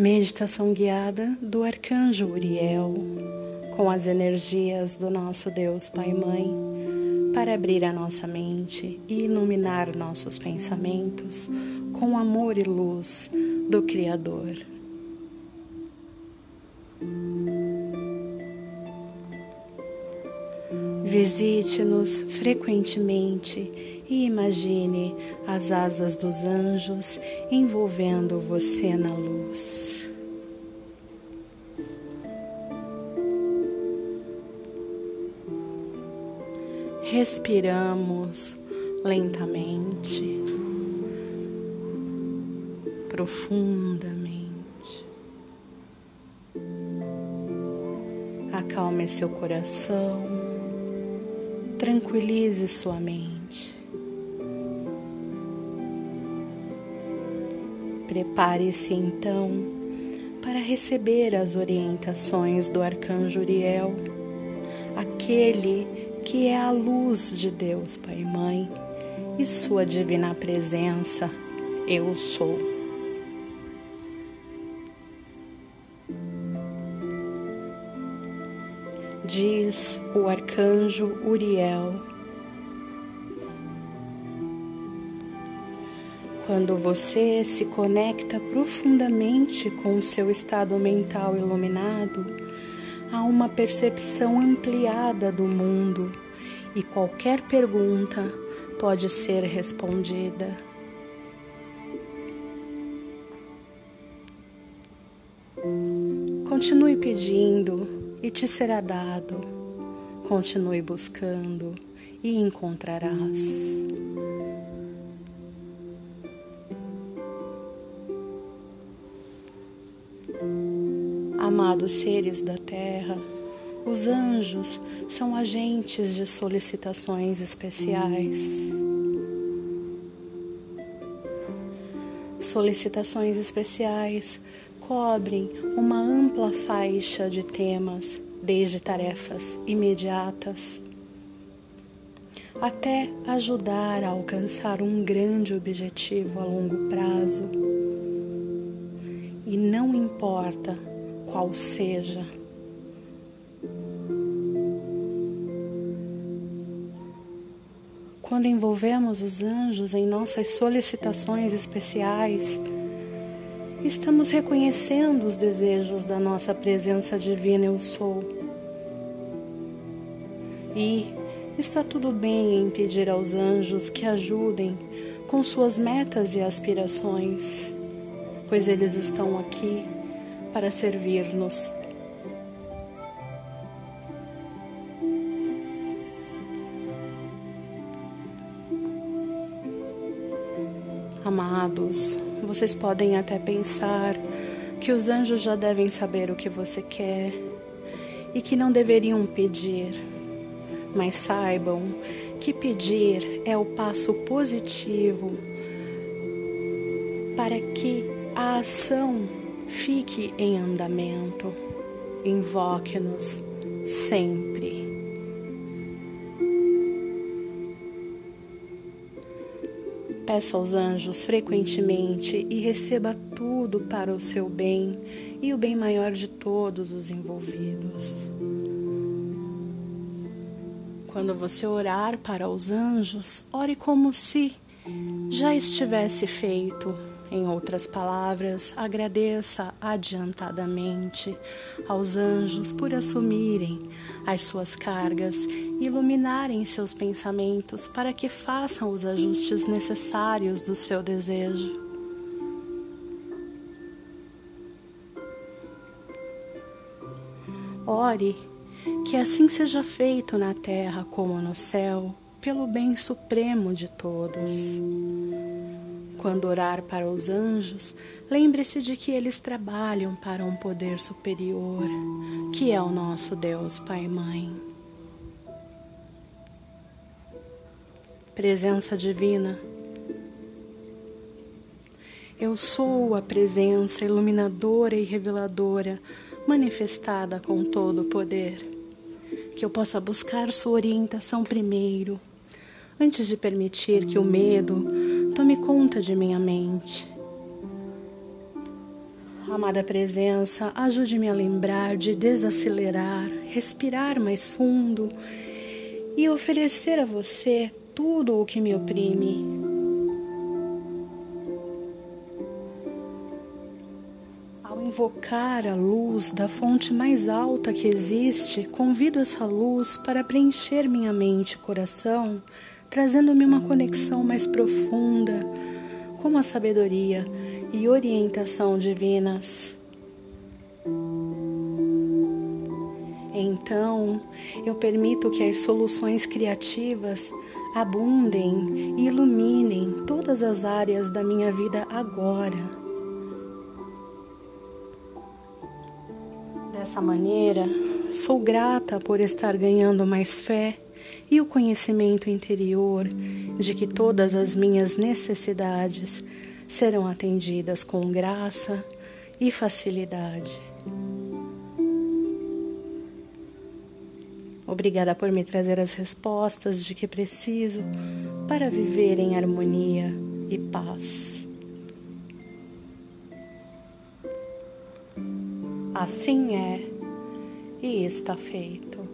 Meditação guiada do Arcanjo Uriel, com as energias do nosso Deus Pai e Mãe, para abrir a nossa mente e iluminar nossos pensamentos com amor e luz do Criador. Visite-nos frequentemente e imagine as asas dos anjos envolvendo você na luz. Respiramos lentamente, profundamente. Acalme seu coração tranquilize sua mente. Prepare-se então para receber as orientações do arcanjo Uriel, aquele que é a luz de Deus, Pai e Mãe, e sua divina presença, eu sou. diz o arcanjo Uriel. Quando você se conecta profundamente com o seu estado mental iluminado, há uma percepção ampliada do mundo e qualquer pergunta pode ser respondida. Continue pedindo e te será dado. Continue buscando e encontrarás. Amados seres da terra, os anjos são agentes de solicitações especiais. Solicitações especiais cobrem uma ampla faixa de temas, desde tarefas imediatas até ajudar a alcançar um grande objetivo a longo prazo. E não importa qual seja. Quando envolvemos os anjos em nossas solicitações especiais, estamos reconhecendo os desejos da nossa presença divina Eu Sou. E está tudo bem em pedir aos anjos que ajudem com suas metas e aspirações, pois eles estão aqui para servir-nos. Amados, vocês podem até pensar que os anjos já devem saber o que você quer e que não deveriam pedir. Mas saibam que pedir é o passo positivo para que a ação fique em andamento. Invoque-nos sempre. Peça aos anjos frequentemente e receba tudo para o seu bem e o bem maior de todos os envolvidos. Quando você orar para os anjos, ore como se já estivesse feito em outras palavras, agradeça adiantadamente aos anjos por assumirem as suas cargas e iluminarem seus pensamentos para que façam os ajustes necessários do seu desejo. Ore que assim seja feito na terra como no céu, pelo bem supremo de todos. Quando orar para os anjos, lembre-se de que eles trabalham para um poder superior, que é o nosso Deus Pai e Mãe. Presença Divina, eu sou a presença iluminadora e reveladora manifestada com todo o poder. Que eu possa buscar sua orientação primeiro, antes de permitir que o medo tome conta de minha mente. Amada presença, ajude-me a lembrar de desacelerar, respirar mais fundo e oferecer a você tudo o que me oprime. Ao invocar a luz da fonte mais alta que existe, convido essa luz para preencher minha mente e coração, trazendo-me uma conexão mais profunda com a sabedoria e orientação divinas. Então, eu permito que as soluções criativas abundem e iluminem todas as áreas da minha vida agora. Dessa maneira, sou grata por estar ganhando mais fé e o conhecimento interior de que todas as minhas necessidades serão atendidas com graça e facilidade. Obrigada por me trazer as respostas de que preciso para viver em harmonia e paz. Assim é e está feito.